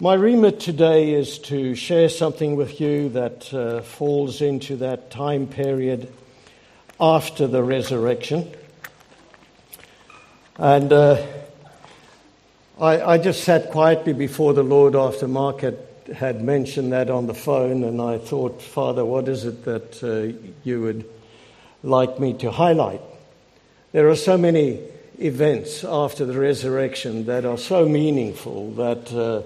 My remit today is to share something with you that uh, falls into that time period after the resurrection. And uh, I, I, just sat quietly before the Lord after Mark had, had, mentioned that on the phone, and I thought, Father, what is it that uh, you would like me to highlight? There are so many events after the resurrection that are so meaningful that, uh,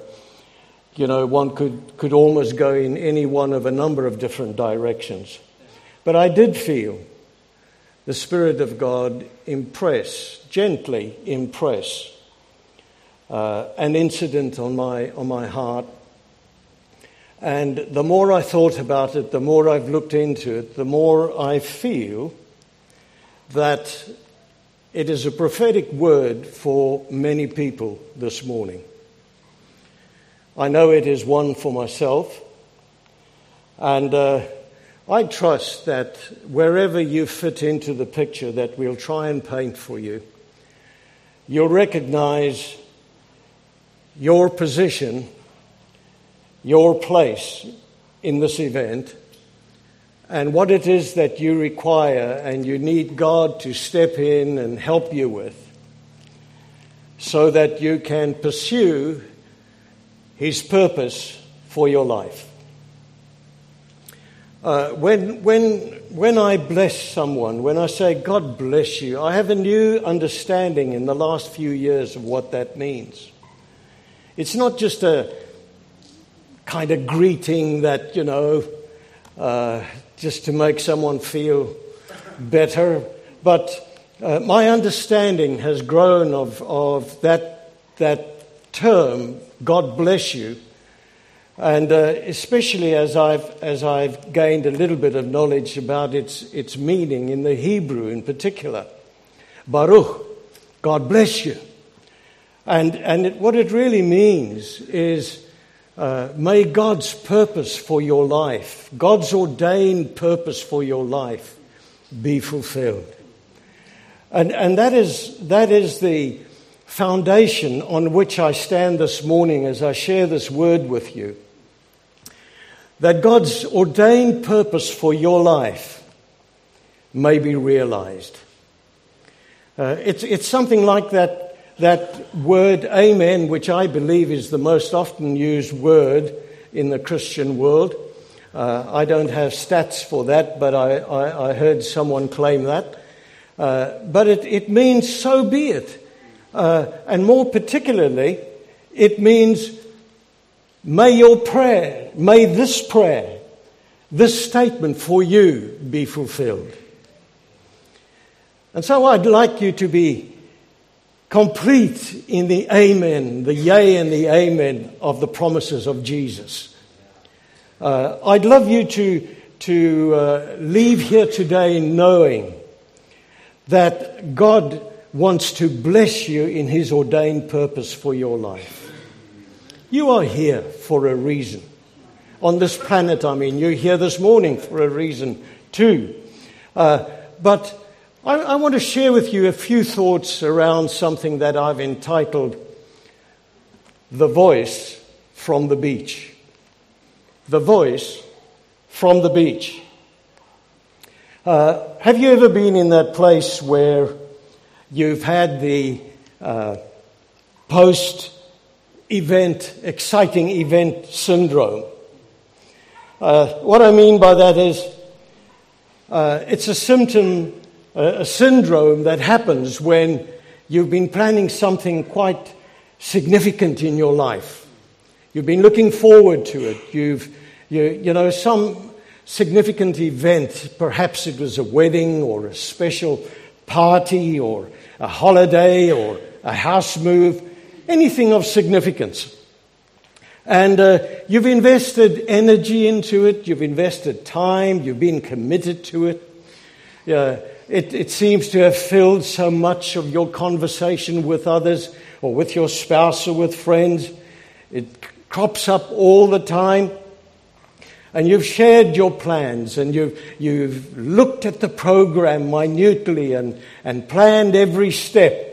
you know, one could, could almost go in any one of a number of different directions. But I did feel the Spirit of God impress, gently impress, uh, an incident on my, on my heart. And the more I thought about it, the more I've looked into it, the more I feel that it is a prophetic word for many people this morning. I know it is one for myself, and uh, I trust that wherever you fit into the picture that we'll try and paint for you, you'll recognize your position, your place in this event, and what it is that you require and you need God to step in and help you with so that you can pursue His purpose for your life. Uh, when, when, when I bless someone, when I say, God bless you, I have a new understanding in the last few years of what that means. It's not just a kind of greeting that, you know, uh, just to make someone feel better. But uh, my understanding has grown of, of that, that term, God bless you. And uh, especially as I've, as I've gained a little bit of knowledge about its, its meaning in the Hebrew in particular. Baruch, God bless you. And, and it, what it really means is uh, may God's purpose for your life, God's ordained purpose for your life, be fulfilled. And, and that, is, that is the foundation on which I stand this morning as I share this word with you. That God's ordained purpose for your life may be realized. Uh, it's, it's something like that that word amen, which I believe is the most often used word in the Christian world. Uh, I don't have stats for that, but I, I, I heard someone claim that. Uh, but it, it, means so be it. Uh, and more particularly, it means may your prayer, may this prayer, this statement for you be fulfilled. And so I'd like you to be complete in the amen, the yea and the amen of the promises of Jesus. Uh, I'd love you to, to uh, leave here today knowing that God wants to bless you in His ordained purpose for your life. You are here for a reason. On this planet, I mean, you're here this morning for a reason too. Uh, but I, I want to share with you a few thoughts around something that I've entitled The Voice from the Beach. The Voice from the Beach. Uh, have you ever been in that place where you've had the uh, post event, exciting event syndrome? Uh, what I mean by that is uh, it's a symptom a, syndrome that happens when you've been planning something quite significant in your life. You've been looking forward to it. You've, you, you know, some significant event. Perhaps it was a wedding or a special party or a holiday or a house move, anything of significance. And uh, you've invested energy into it, you've invested time, you've been committed to it. Uh, it, it seems to have filled so much of your conversation with others or with your spouse or with friends. It crops up all the time. And you've shared your plans and you've, you've looked at the program minutely and, and planned every step.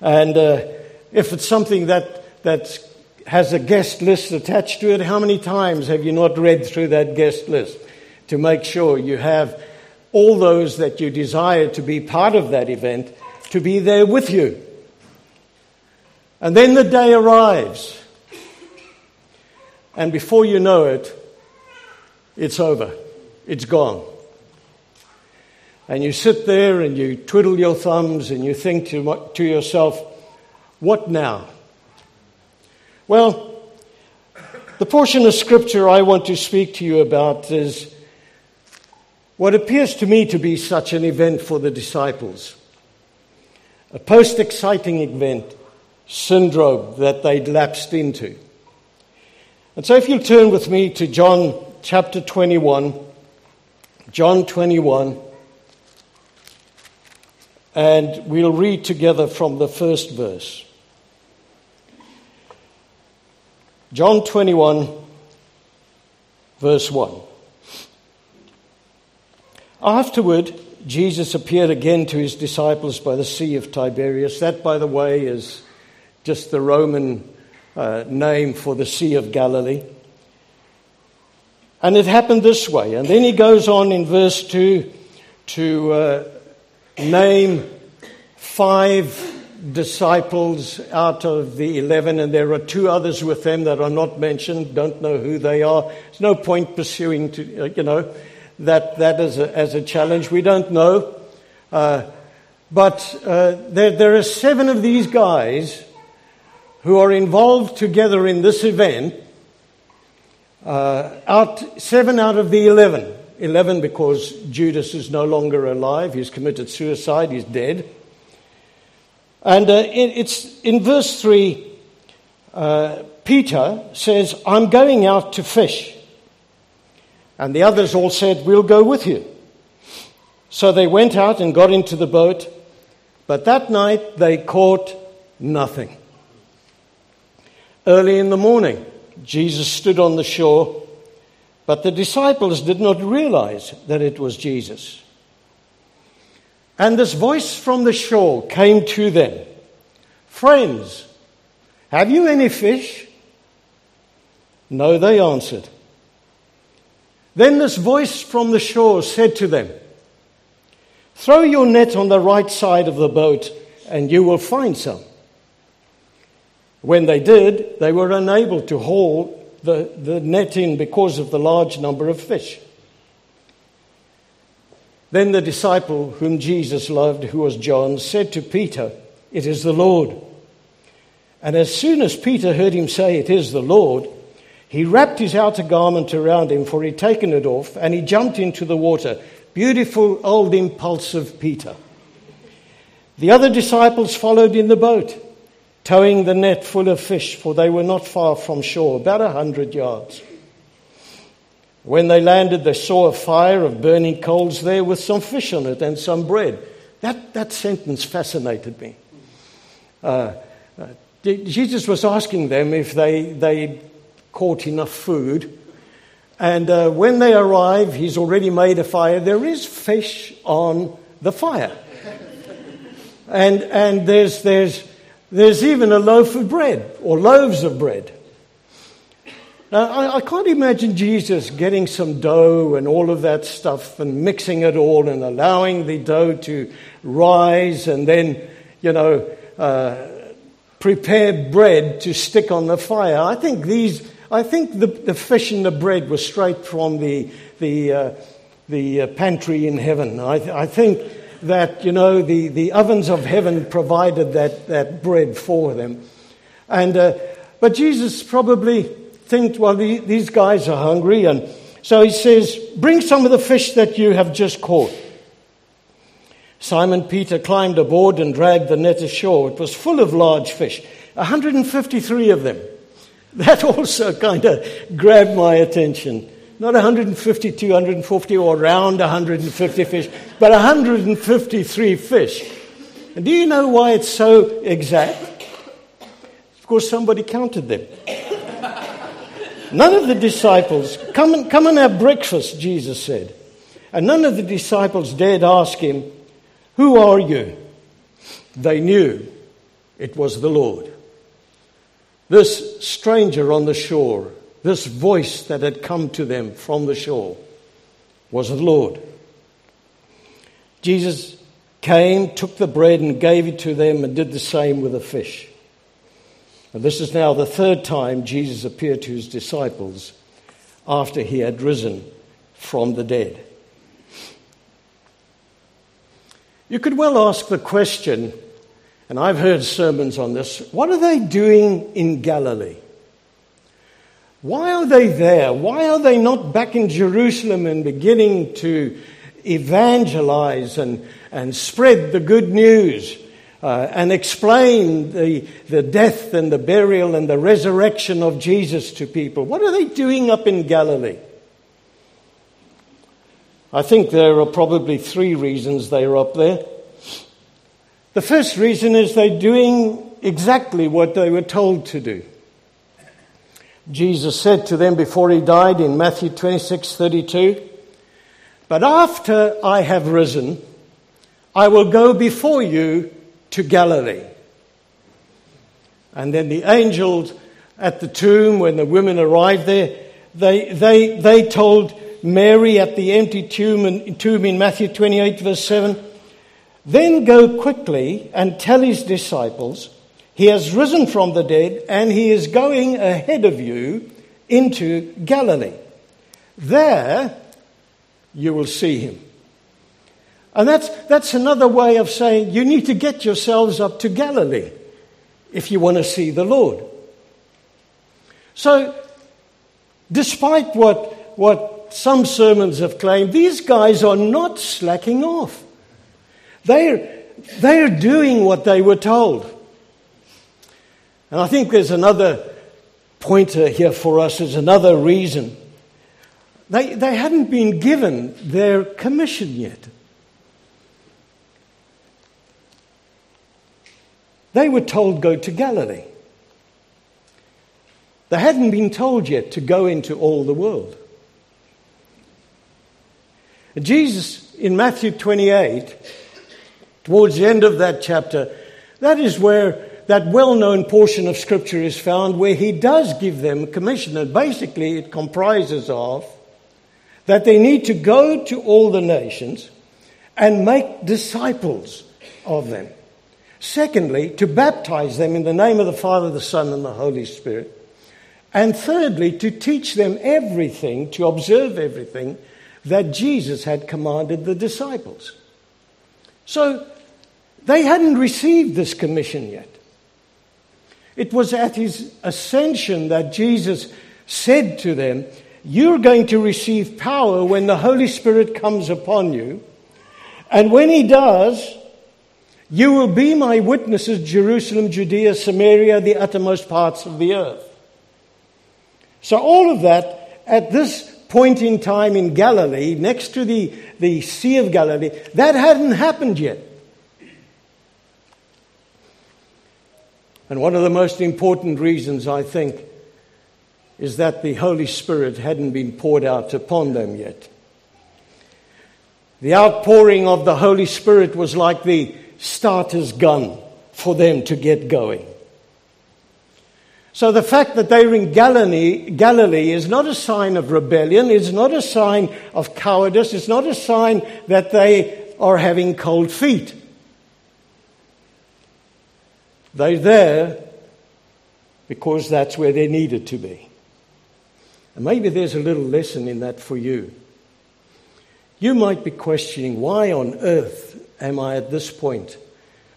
And uh, if it's something that, that's has a guest list attached to it. How many times have you not read through that guest list to make sure you have all those that you desire to be part of that event to be there with you? And then the day arrives. And before you know it, it's over. It's gone. And you sit there and you twiddle your thumbs and you think to, to yourself, what now? Well, the portion of scripture I want to speak to you about is what appears to me to be such an event for the disciples. A post exciting event syndrome that they'd lapsed into. And so, if you'll turn with me to John chapter 21, John 21, and we'll read together from the first verse. John 21, verse 1. Afterward, Jesus appeared again to his disciples by the Sea of Tiberias. That, by the way, is just the Roman uh, name for the Sea of Galilee. And it happened this way. And then he goes on in verse 2 to uh, name five disciples out of the 11, and there are two others with them that are not mentioned, don't know who they are. There's no point pursuing, to, uh, you know, that, that as, a, as a challenge. We don't know. Uh, but uh, there, there are seven of these guys who are involved together in this event, uh, out, seven out of the eleven. Eleven because Judas is no longer alive, he's committed suicide, he's dead. And uh, it, it's in verse 3, uh, Peter says, I'm going out to fish. And the others all said, We'll go with you. So they went out and got into the boat, but that night they caught nothing. Early in the morning, Jesus stood on the shore, but the disciples did not realize that it was Jesus. And this voice from the shore came to them Friends, have you any fish? No, they answered. Then this voice from the shore said to them, Throw your net on the right side of the boat, and you will find some. When they did, they were unable to haul the, the net in because of the large number of fish. Then the disciple whom Jesus loved, who was John, said to Peter, It is the Lord. And as soon as Peter heard him say, It is the Lord, he wrapped his outer garment around him, for he'd taken it off, and he jumped into the water. Beautiful, old, impulsive Peter. The other disciples followed in the boat towing the net full of fish, for they were not far from shore, about a hundred yards. When they landed, they saw a fire of burning coals there with some fish on it and some bread. That, that sentence fascinated me. Uh, uh, Jesus was asking them if they, they caught enough food. And uh, when they arrive, he's already made a fire. There is fish on the fire. And, and there's, there's there's even a loaf of bread or loaves of bread. Now, I, I, can't imagine Jesus getting some dough and all of that stuff and mixing it all and allowing the dough to rise and then, you know, uh, prepare bread to stick on the fire. I think these, I think the, the fish and the bread were straight from the, the, uh, the uh, pantry in heaven. I, I think that, you know, the, the ovens of heaven provided that, that bread for them. And, uh, but Jesus probably thinks, well, the, these guys are hungry. And so he says, bring some of the fish that you have just caught. Simon Peter climbed aboard and dragged the net ashore. It was full of large fish, 153 of them. That also kind of grabbed my attention. Not 150, 250, or around 150 fish, but 153 fish. And do you know why it's so exact? Of course, somebody counted them. None of the disciples, come and, come and have breakfast, Jesus said. And none of the disciples dared ask him, Who are you? They knew it was the Lord. this stranger on the shore, this voice that had come to them from the shore, was the Lord. Jesus came, took the bread, and gave it to them, and did the same with the fish. And this is now the third time Jesus appeared to his disciples after he had risen from the dead. You could well ask the question, and I've heard sermons on this what are they doing in Galilee? Why are they there? Why are they not back in Jerusalem and beginning to evangelize and, and spread the good news uh, and explain the, the death and the burial and the resurrection of Jesus to people? What are they doing up in Galilee? I think there are probably three reasons they are up there. The first reason is they're doing exactly what they were told to do. Jesus said to them before he died in Matthew 26 32, But after I have risen, I will go before you to Galilee. And then the angels at the tomb, when the women arrived there, they, they, they told Mary at the empty tomb in, tomb in Matthew 28, verse 7 Then go quickly and tell his disciples, He has risen from the dead, and he is going ahead of you into Galilee. There you will see him. And that's, that's another way of saying you need to get yourselves up to Galilee if you want to see the Lord. So, despite what, what some sermons have claimed, these guys are not slacking off. They're, they're doing what they were told. And I think there's another pointer here for us, there's another reason. They, they hadn't been given their commission yet. They were told, go to Galilee. They hadn't been told yet to go into all the world. Jesus, in Matthew 28, towards the end of that chapter, that is where that well known portion of Scripture is found where he does give them a commission. And basically, it comprises of that they need to go to all the nations and make disciples of them. Secondly, to baptize them in the name of the Father, the Son, and the Holy Spirit. And thirdly, to teach them everything, to observe everything that Jesus had commanded the disciples. So they hadn't received this commission yet. It was at his ascension that Jesus said to them, You're going to receive power when the Holy Spirit comes upon you. And when he does, you will be my witnesses, Jerusalem, Judea, Samaria, the uttermost parts of the earth. So, all of that at this point in time in Galilee, next to the, the Sea of Galilee, that hadn't happened yet. And one of the most important reasons, I think, is that the Holy Spirit hadn't been poured out upon them yet. The outpouring of the Holy Spirit was like the starter's gun for them to get going. So the fact that they're in Galilee, Galilee is not a sign of rebellion, it's not a sign of cowardice, it's not a sign that they are having cold feet. They're there because that's where they needed to be. And maybe there's a little lesson in that for you. You might be questioning why on earth am I at this point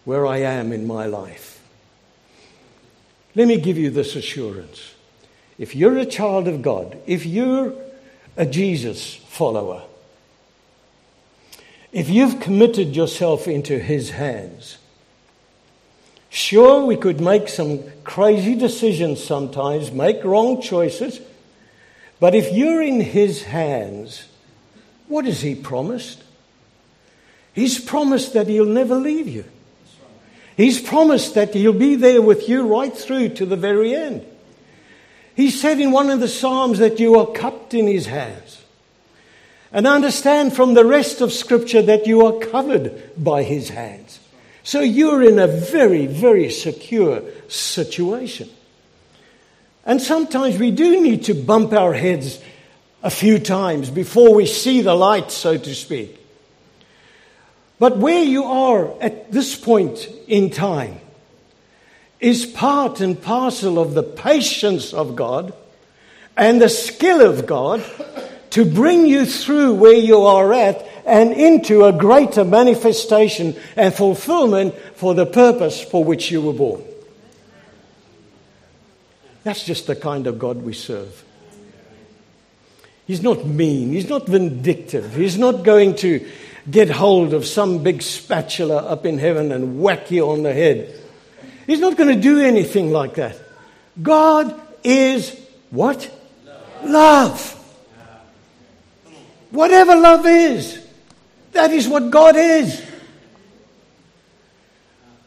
where I am in my life? Let me give you this assurance. If you're a child of God, if you're a Jesus follower, if you've committed yourself into His hands, sure, we could make some crazy decisions sometimes, make wrong choices, but if you're in His hands, what has He promised? He's promised that He'll never leave you. He's promised that He'll be there with you right through to the very end. He said in one of the Psalms that you are cupped in His hands. And understand from the rest of Scripture that you are covered by His hands. So you're in a very, very secure situation. And sometimes we do need to bump our heads a few times before we see the light, so to speak. But where you are at this point in time is part and parcel of the patience of God and the skill of God to bring you through where you are at and into a greater manifestation and fulfillment for the purpose for which you were born. That's just the kind of God we serve. He's not mean. He's not vindictive. He's not going to get hold of some big spatula up in heaven and whack you on the head. He's not going to do anything like that. God is what? Love. love. Whatever love is, that is what God is.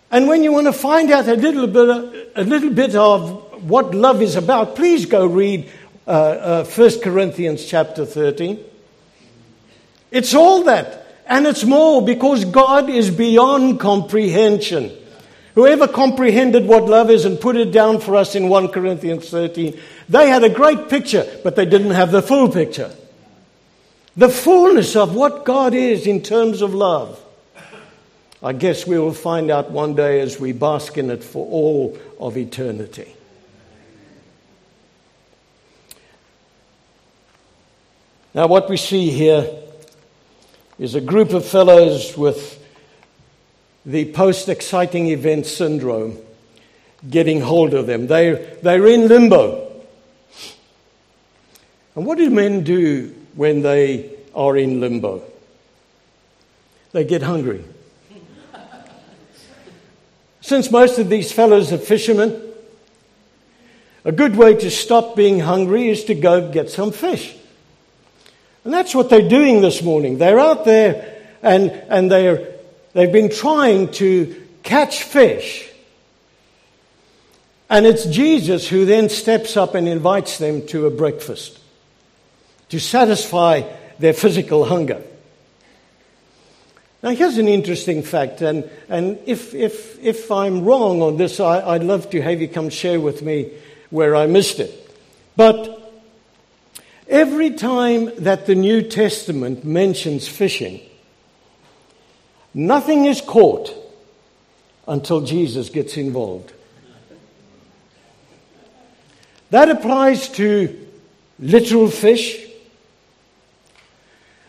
And when you want to find out a little bit, a little bit of what love is about, please go read uh, uh, 1 Corinthians chapter 13. It's all that. And it's more because God is beyond comprehension. Whoever comprehended what love is and put it down for us in 1 Corinthians 13, they had a great picture, but they didn't have the full picture. The fullness of what God is in terms of love. I guess we will find out one day as we bask in it for all of eternity. Now, what we see here is a group of fellows with the post exciting event syndrome getting hold of them. They're, they're in limbo. And what do men do when they are in limbo? They get hungry. Since most of these fellows are fishermen, a good way to stop being hungry is to go get some fish. And that's what they're doing this morning. They're out there and, and they're, they've been trying to catch fish. And it's Jesus who then steps up and invites them to a breakfast to satisfy their physical hunger. Now, here's an interesting fact, and, and if, if, if I'm wrong on this, I, would love to have you come share with me where I missed it. But Every time that the New Testament mentions fishing, nothing is caught until Jesus gets involved. That applies to literal fish,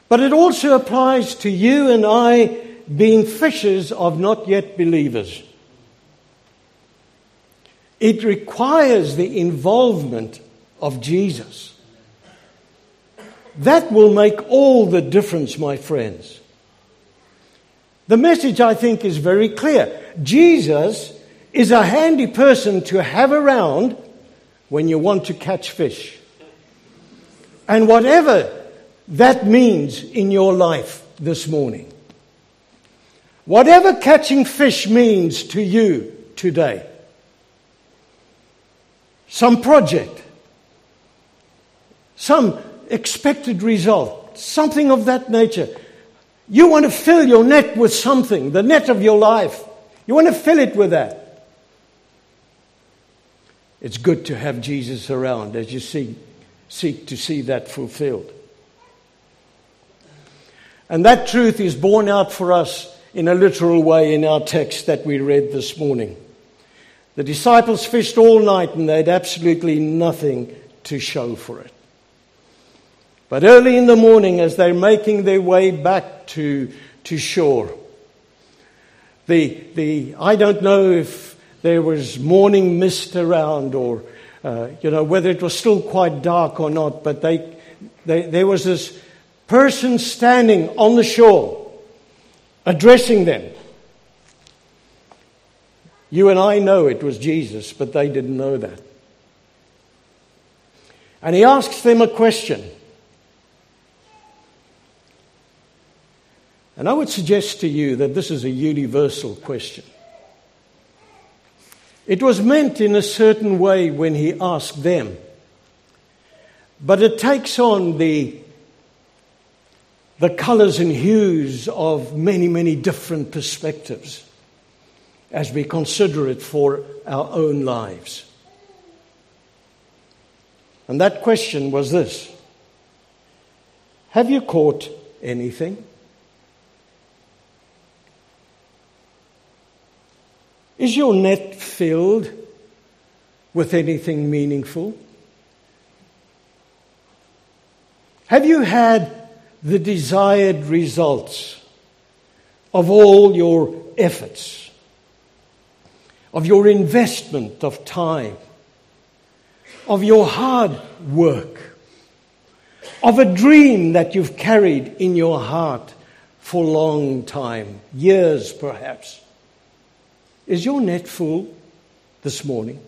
but it also applies to you and I being fishers of not yet believers. It requires the involvement of Jesus. That will make all the difference, my friends. The message, I think, is very clear. Jesus is a handy person to have around when you want to catch fish. And whatever that means in your life this morning, whatever catching fish means to you today, some project, some expected result, something of that nature. You want to fill your net with something, the net of your life. You want to fill it with that. It's good to have Jesus around as you seek, seek to see that fulfilled. And that truth is borne out for us in a literal way in our text that we read this morning. The disciples fished all night and they had absolutely nothing to show for it. But early in the morning, as they're making their way back to, to shore, the, the, I don't know if there was morning mist around or, uh, you know, whether it was still quite dark or not, but they, they, there was this person standing on the shore addressing them. You and I know it was Jesus, but they didn't know that. And he asks them a question. And I would suggest to you that this is a universal question. It was meant in a certain way when he asked them, but it takes on the, the colors and hues of many, many different perspectives as we consider it for our own lives. And that question was this Have you caught anything? Is your net filled with anything meaningful? Have you had the desired results of all your efforts, of your investment of time, of your hard work, of a dream that you've carried in your heart for a long time, years perhaps? Is your net full this morning?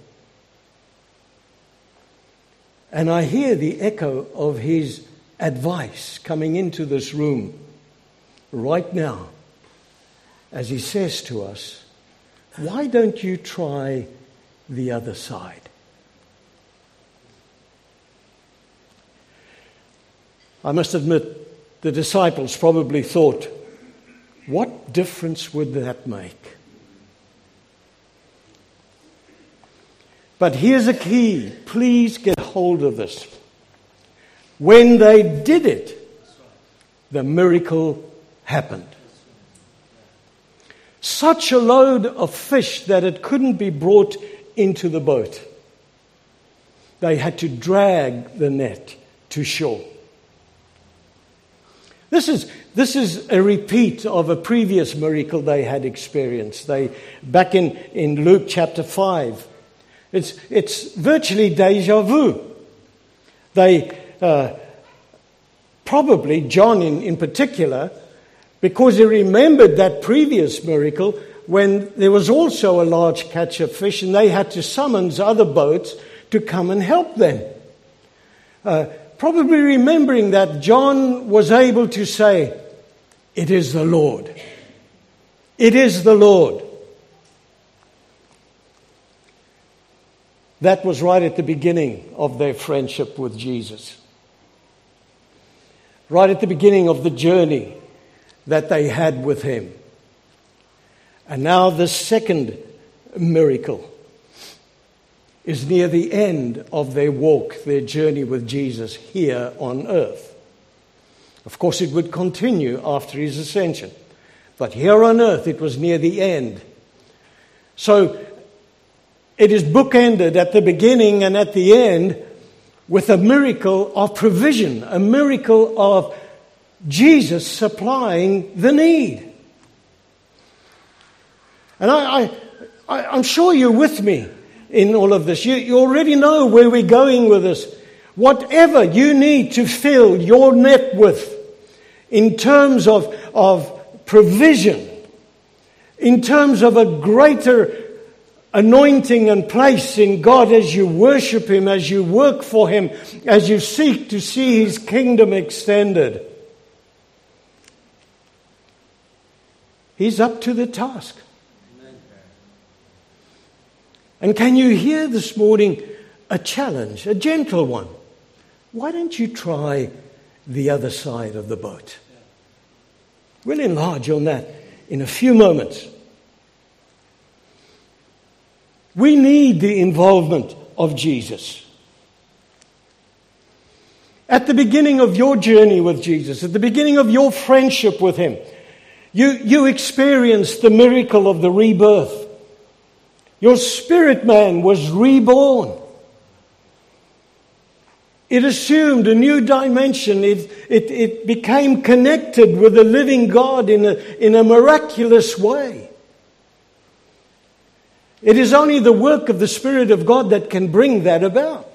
And I hear the echo of his advice coming into this room right now as he says to us, Why don't you try the other side? I must admit, the disciples probably thought, What difference would that make? But here's a key. Please get hold of this. When they did it, the miracle happened. Such a load of fish that it couldn't be brought into the boat. They had to drag the net to shore. This is, this is a repeat of a previous miracle they had experienced. They, back in, in Luke chapter 5, it's, it's virtually deja vu. They, uh, probably John in, in particular, because he remembered that previous miracle when there was also a large catch of fish and they had to summons other boats to come and help them. Uh, probably remembering that John was able to say, It is the Lord. It is the Lord. That was right at the beginning of their friendship with Jesus right at the beginning of the journey that they had with him. And now the second miracle is near the end of their walk, their journey with Jesus here on earth. Of course, it would continue after his ascension. But here on earth, it was near the end. So it is bookended at the beginning and at the end with a miracle of provision, a miracle of Jesus supplying the need. And I, I, am sure you're with me in all of this. You, you already know where we're going with this. Whatever you need to fill your net with in terms of, of provision, in terms of a greater anointing and place in God as you worship Him, as you work for Him, as you seek to see His kingdom extended. He's up to the task. And can you hear this morning a challenge, a gentle one? Why don't you try the other side of the boat? We'll enlarge on that in a few moments. We need the involvement of Jesus. At the beginning of your journey with Jesus, at the beginning of your friendship with Him, you, you experienced the miracle of the rebirth. Your spirit man was reborn. It assumed a new dimension. It, it, it became connected with the living God in a, in a miraculous way. It is only the work of the Spirit of God that can bring that about.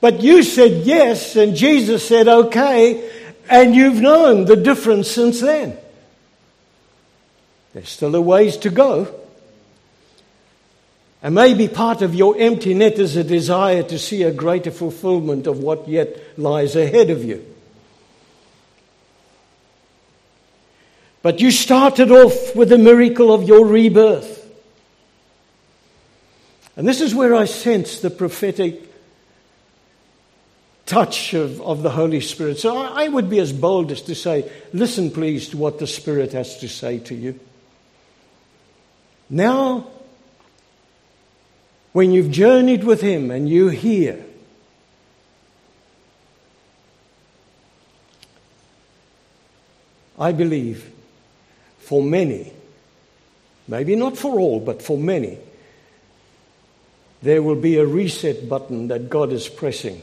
But you said yes, and Jesus said okay, and you've known the difference since then. There's still a ways to go. And maybe part of your empty net is a desire to see a greater fulfillment of what yet lies ahead of you. But you started off with the miracle of your rebirth. And this is where I sense the prophetic touch of, of the Holy Spirit. So I, I would be as bold as to say, listen, please, to what the Spirit has to say to you. Now, when you've journeyed with Him and you hear, I believe for many, maybe not for all, but for many, there will be a reset button that God is pressing.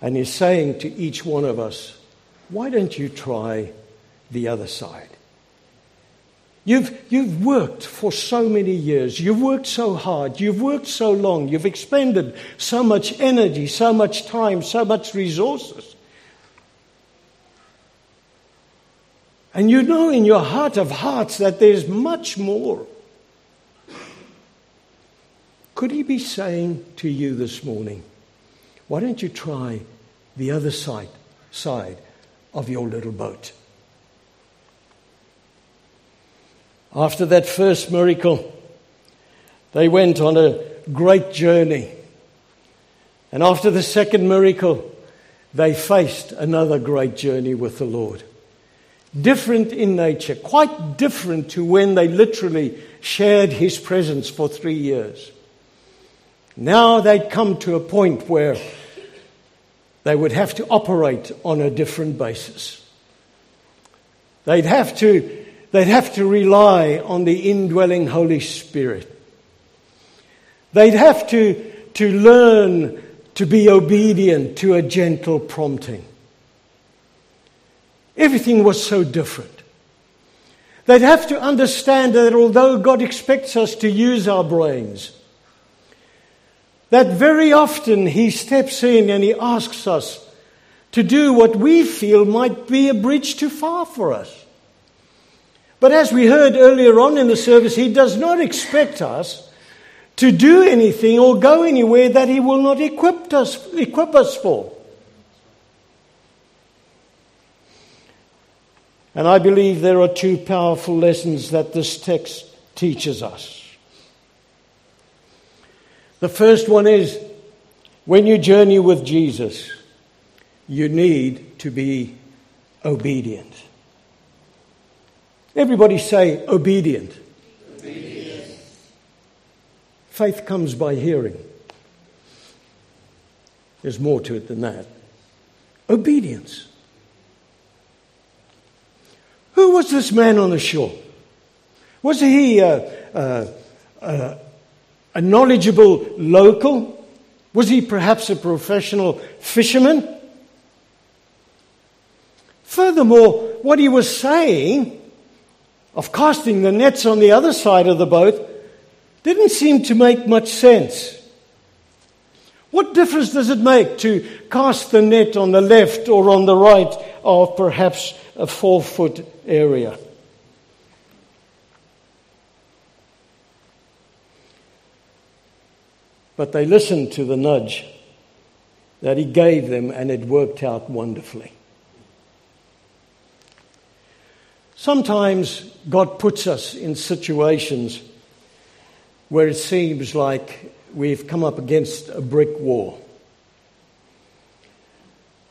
And He's saying to each one of us, why don't you try the other side? You've, you've worked for so many years. You've worked so hard. You've worked so long. You've expended so much energy, so much time, so much resources. And you know in your heart of hearts that there's much more. Could he be saying to you this morning, why don't you try the other side, side of your little boat? After that first miracle, they went on a great journey. And after the second miracle, they faced another great journey with the Lord. Different in nature, quite different to when they literally shared his presence for three years. Now they'd come to a point where they would have to operate on a different basis. They'd have to They'd have to rely on the indwelling Holy Spirit. They'd have to, to learn to be obedient to a gentle prompting. Everything was so different. They'd have to understand that although God expects us to use our brains, that very often He steps in and He asks us to do what we feel might be a bridge too far for us. But as we heard earlier on in the service, He does not expect us to do anything or go anywhere that He will not equip us, equip us for. And I believe there are two powerful lessons that this text teaches us. The first one is when you journey with Jesus, you need to be obedient. Everybody say obedient. obedient. Faith comes by hearing. There's more to it than that. Obedience. Who was this man on the shore? Was he a, a, a, a knowledgeable local? Was he perhaps a professional fisherman? Furthermore, what he was saying of casting the nets on the other side of the boat didn't seem to make much sense. What difference does it make to cast the net on the left or on the right of perhaps a four foot area? But they listened to the nudge that he gave them, and it worked out wonderfully. Sometimes God puts us in situations where it seems like we've come up against a brick wall.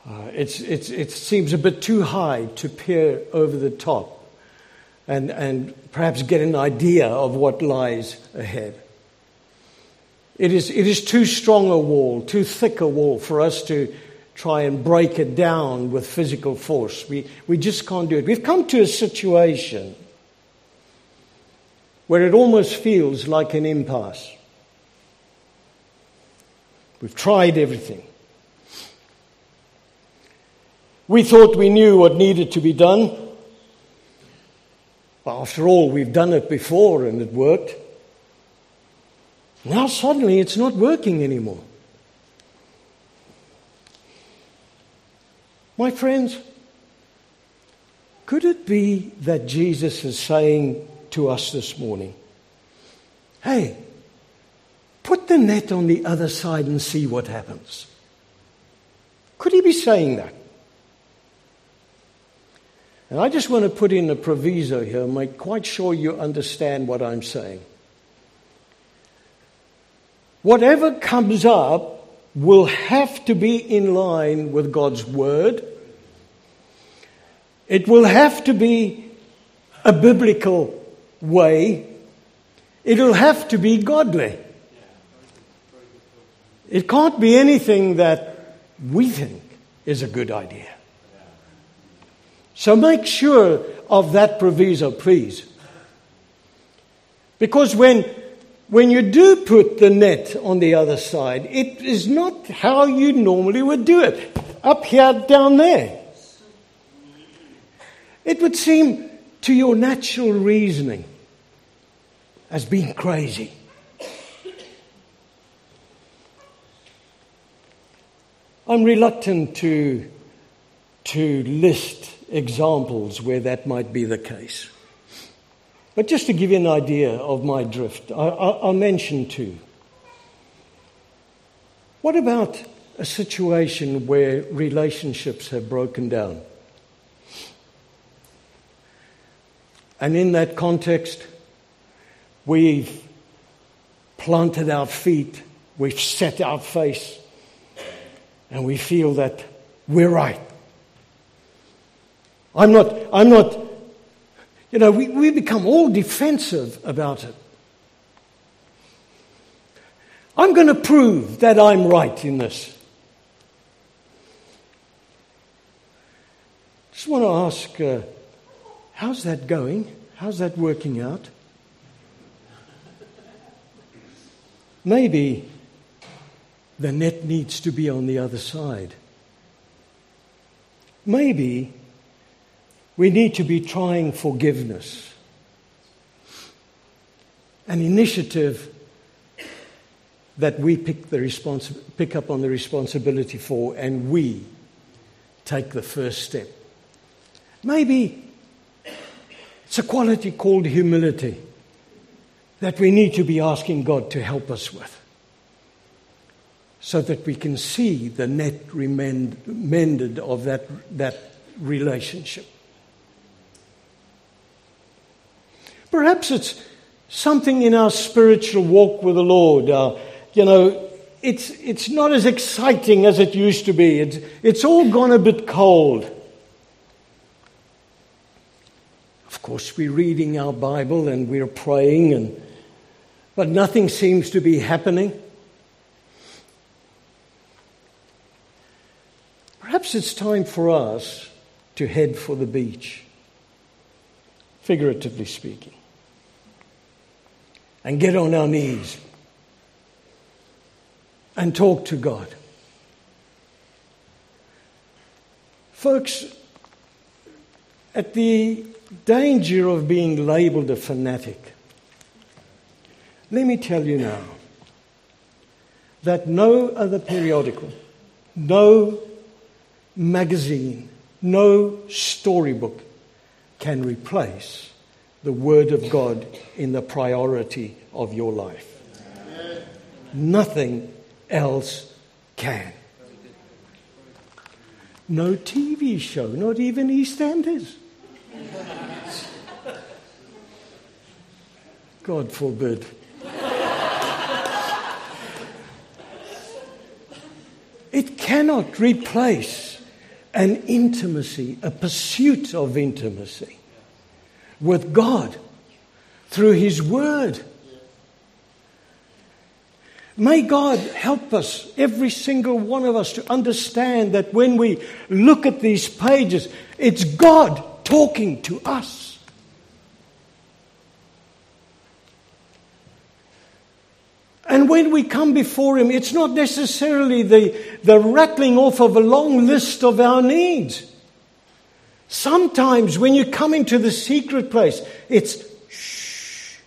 Uh, it's, it's, it seems a bit too high to peer over the top and, and perhaps get an idea of what lies ahead. It is, it is too strong a wall, too thick a wall for us to try and break it down with physical force. We, we just can't do it. We've come to a situation where it almost feels like an impasse. We've tried everything. We thought we knew what needed to be done. But after all, we've done it before and it worked. Now suddenly it's not working anymore. My friends, could it be that Jesus is saying to us this morning, hey, put the net on the other side and see what happens? Could he be saying that? And I just want to put in a proviso here, make quite sure you understand what I'm saying. Whatever comes up will have to be in line with God's Word. It will have to be a biblical way. It'll have to be godly. It can't be anything that we think is a good idea. So make sure of that proviso, please. Because when, when you do put the net on the other side, it is not how you normally would do it. Up here, down there. It would seem to your natural reasoning as being crazy. I'm reluctant to, to list examples where that might be the case. But just to give you an idea of my drift, I, will mention two. What about a situation where relationships have broken down? And in that context, we've planted our feet, we've set our face, and we feel that we're right. I'm not, I'm not, you know, we, we become all defensive about it. I'm going to prove that I'm right in this. Just want to ask, uh, how's that going? How's that working out? Maybe the net needs to be on the other side. Maybe we need to be trying forgiveness, an initiative that we pick, the pick up on the responsibility for and we take the first step. Maybe it's a quality called humility that we need to be asking God to help us with so that we can see the net mended of that, that relationship. Perhaps it's something in our spiritual walk with the Lord. Uh, you know, it's, it's not as exciting as it used to be. It's, it's all gone a bit cold. Of course, we're reading our Bible and we're praying, and, but nothing seems to be happening. Perhaps it's time for us to head for the beach, figuratively speaking, and get on our knees and talk to God. Folks, at the danger of being labeled a fanatic, let me tell you now that no other periodical, no magazine, no storybook can replace the Word of God in the priority of your life. Nothing else can. No TV show, not even EastEnders. God forbid. it cannot replace an intimacy, a pursuit of intimacy with God through His Word. May God help us, every single one of us, to understand that when we look at these pages, it's God talking to us. And when we come before Him, it's not necessarily the, the rattling off of a long list of our needs. Sometimes when you come into the secret place, it's shh,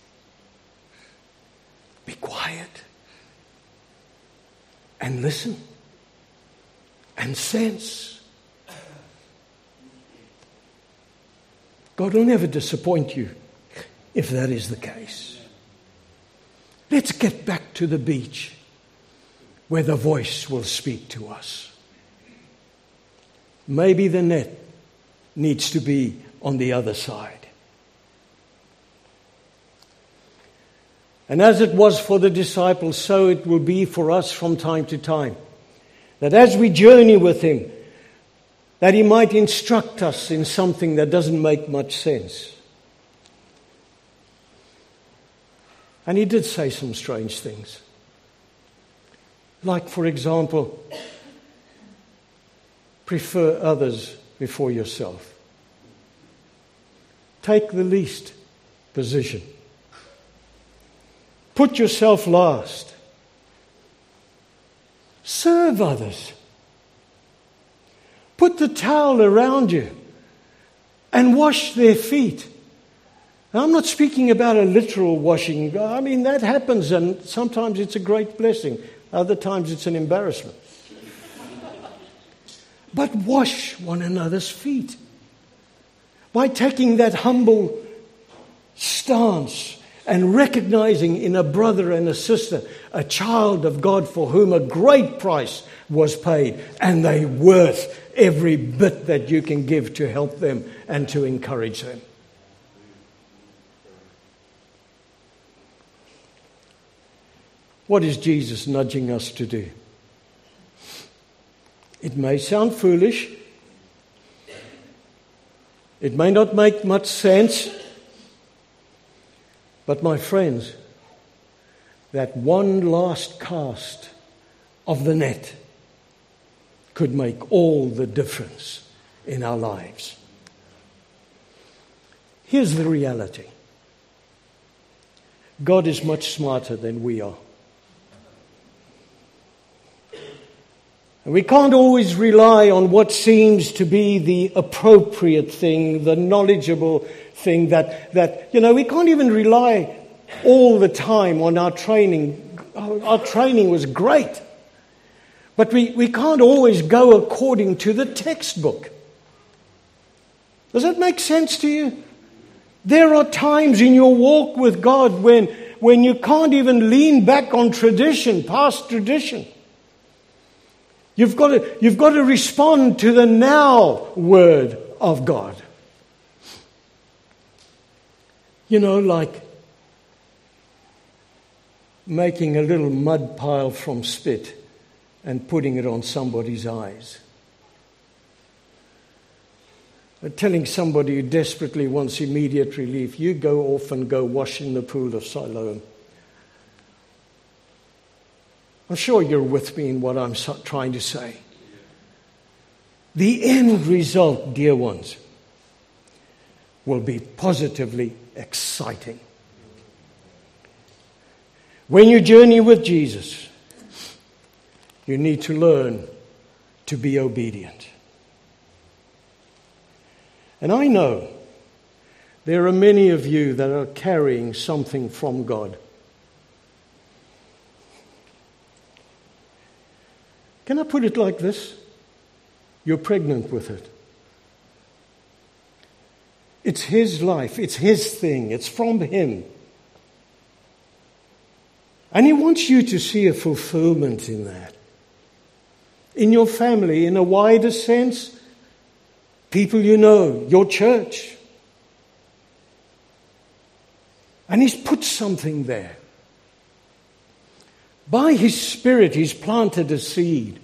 be quiet, and listen, and sense. God will never disappoint you if that is the case. Let's get back to the beach where the voice will speak to us. Maybe the net needs to be on the other side. And as it was for the disciples, so it will be for us from time to time. That as we journey with Him, that He might instruct us in something that doesn't make much sense. And he did say some strange things. Like, for example, prefer others before yourself. take the least position. Put yourself last. Serve others. Put the towel around you and wash their feet. Now, I'm not speaking about a literal washing. I mean, that happens, and sometimes it's a great blessing, other times it's an embarrassment. But wash one another's feet by taking that humble stance and recognizing in a brother and a sister a child of God for whom a great price was paid, and they worth every bit that you can give to help them and to encourage them. What is Jesus nudging us to do? It may sound foolish. It may not make much sense. But, my friends, that one last cast of the net could make all the difference in our lives. Here's the reality God is much smarter than we are. We can't always rely on what seems to be the appropriate thing, the knowledgeable thing that, that, you know, we can't even rely all the time on our training. Our training was great. But we, we can't always go according to the textbook. Does that make sense to you? There are times in your walk with God when, when you can't even lean back on tradition, past tradition. You've got, to, you've got to respond to the now word of God. You know, like making a little mud pile from spit and putting it on somebody's eyes. Or telling somebody who desperately wants immediate relief, you go off and go wash in the pool of Siloam. I'm sure you're with me in what I'm trying to say. The end result, dear ones, will be positively exciting. When you journey with Jesus, you need to learn to be obedient. And I know there are many of you that are carrying something from God. Can I put it like this? You're pregnant with it. It's His life, it's His thing, it's from Him. And He wants you to see a fulfillment in that. In your family, in a wider sense, people you know, your church. And He's put something there. By His Spirit, He's planted a seed.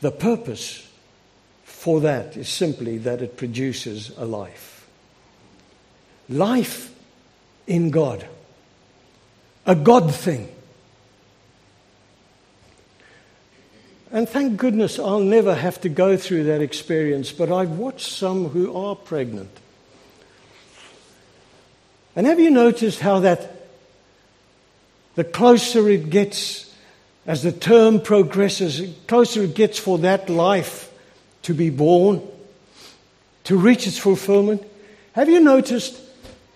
The purpose for that is simply that it produces a life. Life in God. A God thing. And thank goodness I'll never have to go through that experience, but I've watched some who are pregnant and have you noticed how that the closer it gets, as the term progresses, the closer it gets for that life to be born, to reach its fulfillment? Have you noticed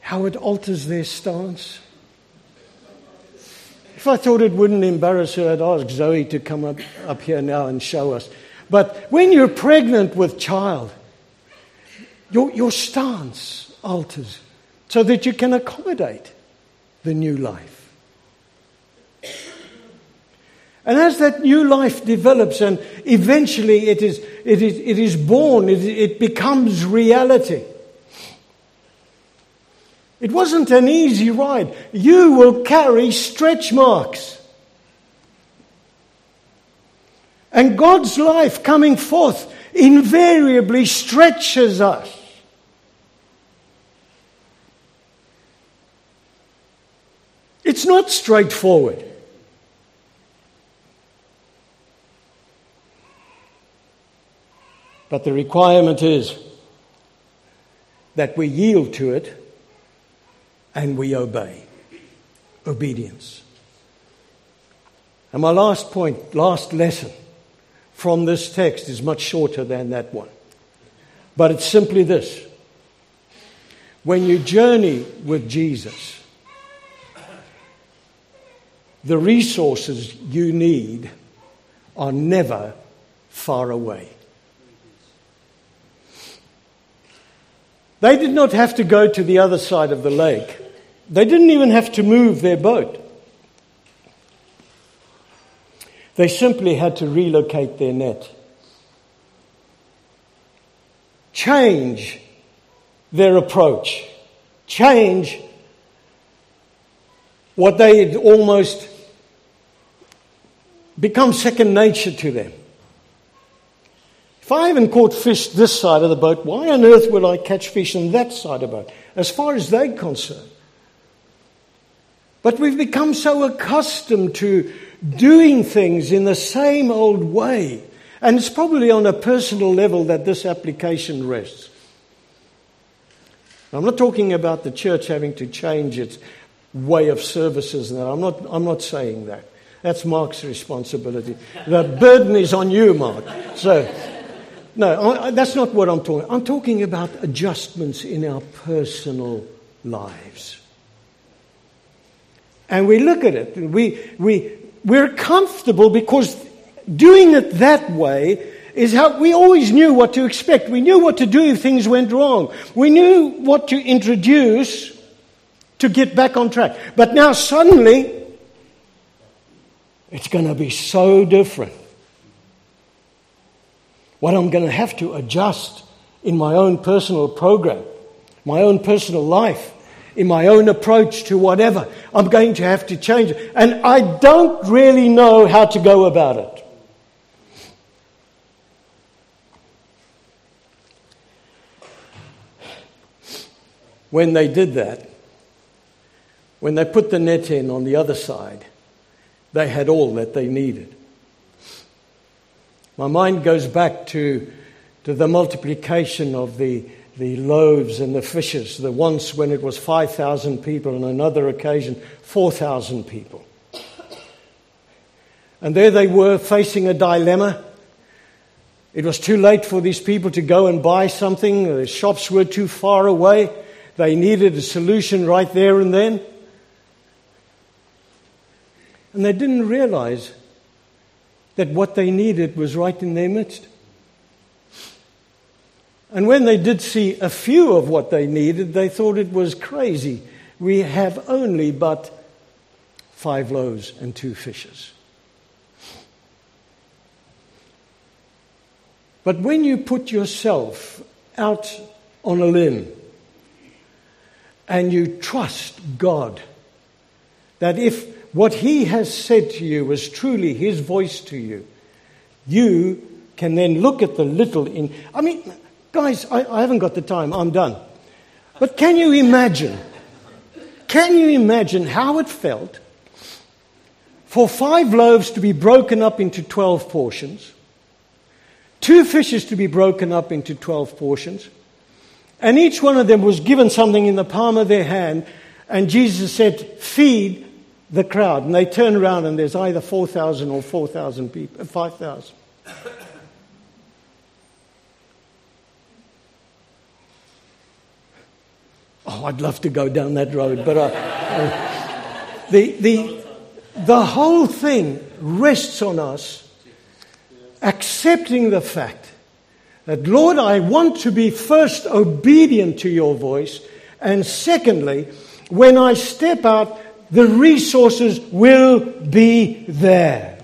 how it alters their stance? If I thought it wouldn't embarrass her, I'd ask Zoe to come up, up here now and show us. But when you're pregnant with child, your, your stance alters so that you can accommodate the new life. And as that new life develops and eventually it is, it is, it is born, it, it becomes reality. It wasn't an easy ride. You will carry stretch marks. And God's life coming forth invariably stretches us. It's not straightforward. But the requirement is that we yield to it and we obey. Obedience. And my last point, last lesson from this text is much shorter than that one. But it's simply this when you journey with Jesus, the resources you need are never far away. They did not have to go to the other side of the lake. They didn't even have to move their boat. They simply had to relocate their net. Change their approach. Change what they had almost become second nature to them. If I haven't caught fish this side of the boat, why on earth would I catch fish on that side of the boat? As far as they're concerned. But we've become so accustomed to doing things in the same old way. And it's probably on a personal level that this application rests. I'm not talking about the church having to change its way of services and that. I'm not, I'm not saying that. That's Mark's responsibility. The burden is on you, Mark. So, no, I, that's not what I'm talking. I'm talking about adjustments in our personal lives. And we look at it, we, we, we're comfortable because doing it that way is how we always knew what to expect. We knew what to do if things went wrong. We knew what to introduce to get back on track. But now suddenly, it's going to be so different what I'm going to have to adjust in my own personal program, my own personal life, in my own approach to whatever. I'm going to have to change it. And I don't really know how to go about it. When they did that, when they put the net in on the other side, they had all that they needed. My mind goes back to, to the multiplication of the, the loaves and the fishes, the once when it was 5,000 people, and another occasion 4,000 people. And there they were facing a dilemma. It was too late for these people to go and buy something, the shops were too far away. They needed a solution right there and then. And they didn't realize that what they needed was right in their midst. And when they did see a few of what they needed, they thought it was crazy. We have only but five loaves and two fishes. But when you put yourself out on a limb and you trust God, that if what he has said to you is truly his voice to you, you can then look at the little in. I mean, guys, I, I haven't got the time, I'm done. But can you imagine? Can you imagine how it felt for five loaves to be broken up into 12 portions, two fishes to be broken up into 12 portions, and each one of them was given something in the palm of their hand, and Jesus said, Feed the crowd. And they turn around and there's either 4,000 or 4,000 people, 5,000. Oh, I'd love to go down that road, but uh, uh, the, the, the whole thing rests on us accepting the fact that, Lord, I want to be first obedient to your voice, and secondly, when I step out, the resources will be there.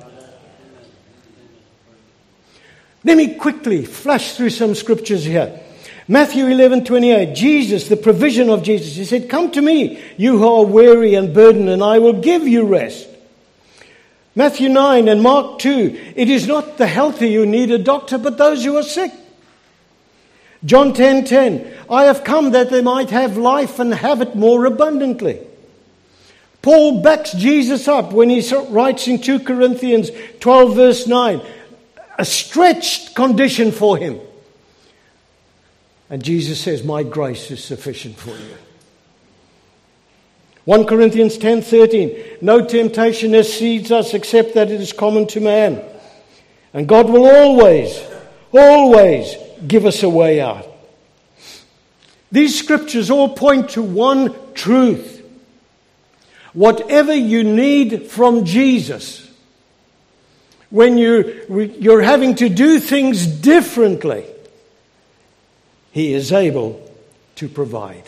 Let me quickly flash through some scriptures here. Matthew 11, 28, Jesus, the provision of Jesus, he said, Come to me, you who are weary and burdened, and I will give you rest. Matthew 9 and Mark 2, it is not the healthy who need a doctor, but those who are sick. John 10, 10, I have come that they might have life and have it more abundantly. Paul backs Jesus up when he writes in 2 Corinthians 12, verse 9, a stretched condition for him. And Jesus says, My grace is sufficient for you. 1 Corinthians 10:13 No temptation exceeds us except that it is common to man. And God will always always give us a way out. These scriptures all point to one truth. Whatever you need from Jesus, when you, you're having to do things differently, He is able to provide.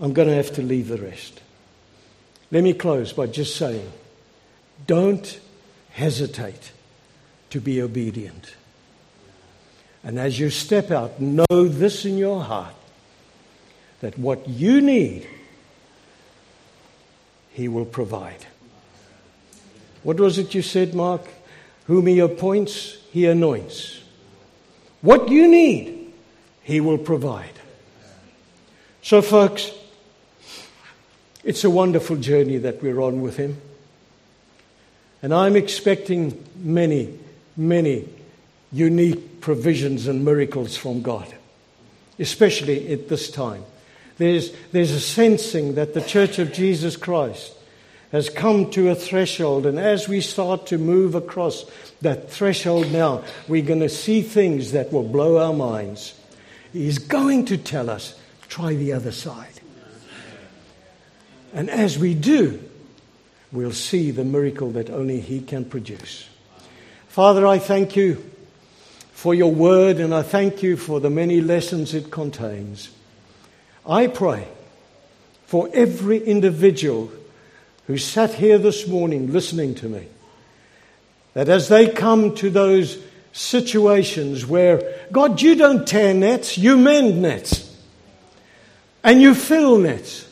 I'm going to have to leave the rest. Let me close by just saying don't hesitate to be obedient. And as you step out, know this in your heart that what you need, He will provide. What was it you said, Mark? Whom He appoints, He anoints. What you need, He will provide. So, folks, it's a wonderful journey that we're on with Him. And I'm expecting many, many unique provisions and miracles from God, especially at this time. There's, there's a sensing that the Church of Jesus Christ has come to a threshold, and as we start to move across that threshold now, we're going to see things that will blow our minds. He's going to tell us, try the other side. And as we do, we'll see the miracle that only He can produce. Father, I thank you for your word, and I thank you for the many lessons it contains. I pray for every individual who sat here this morning listening to me that as they come to those situations where, God, you don't tear nets, you mend nets, and you fill nets.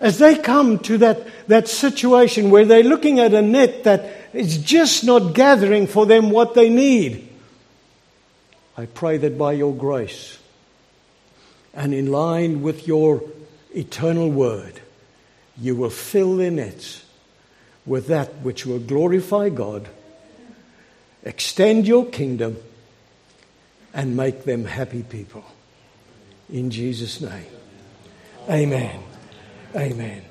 As they come to that, that situation where they're looking at a net that is just not gathering for them what they need, I pray that by your grace and in line with your eternal word, you will fill their nets with that which will glorify God, extend your kingdom, and make them happy people. In Jesus' name. Amen. Amen.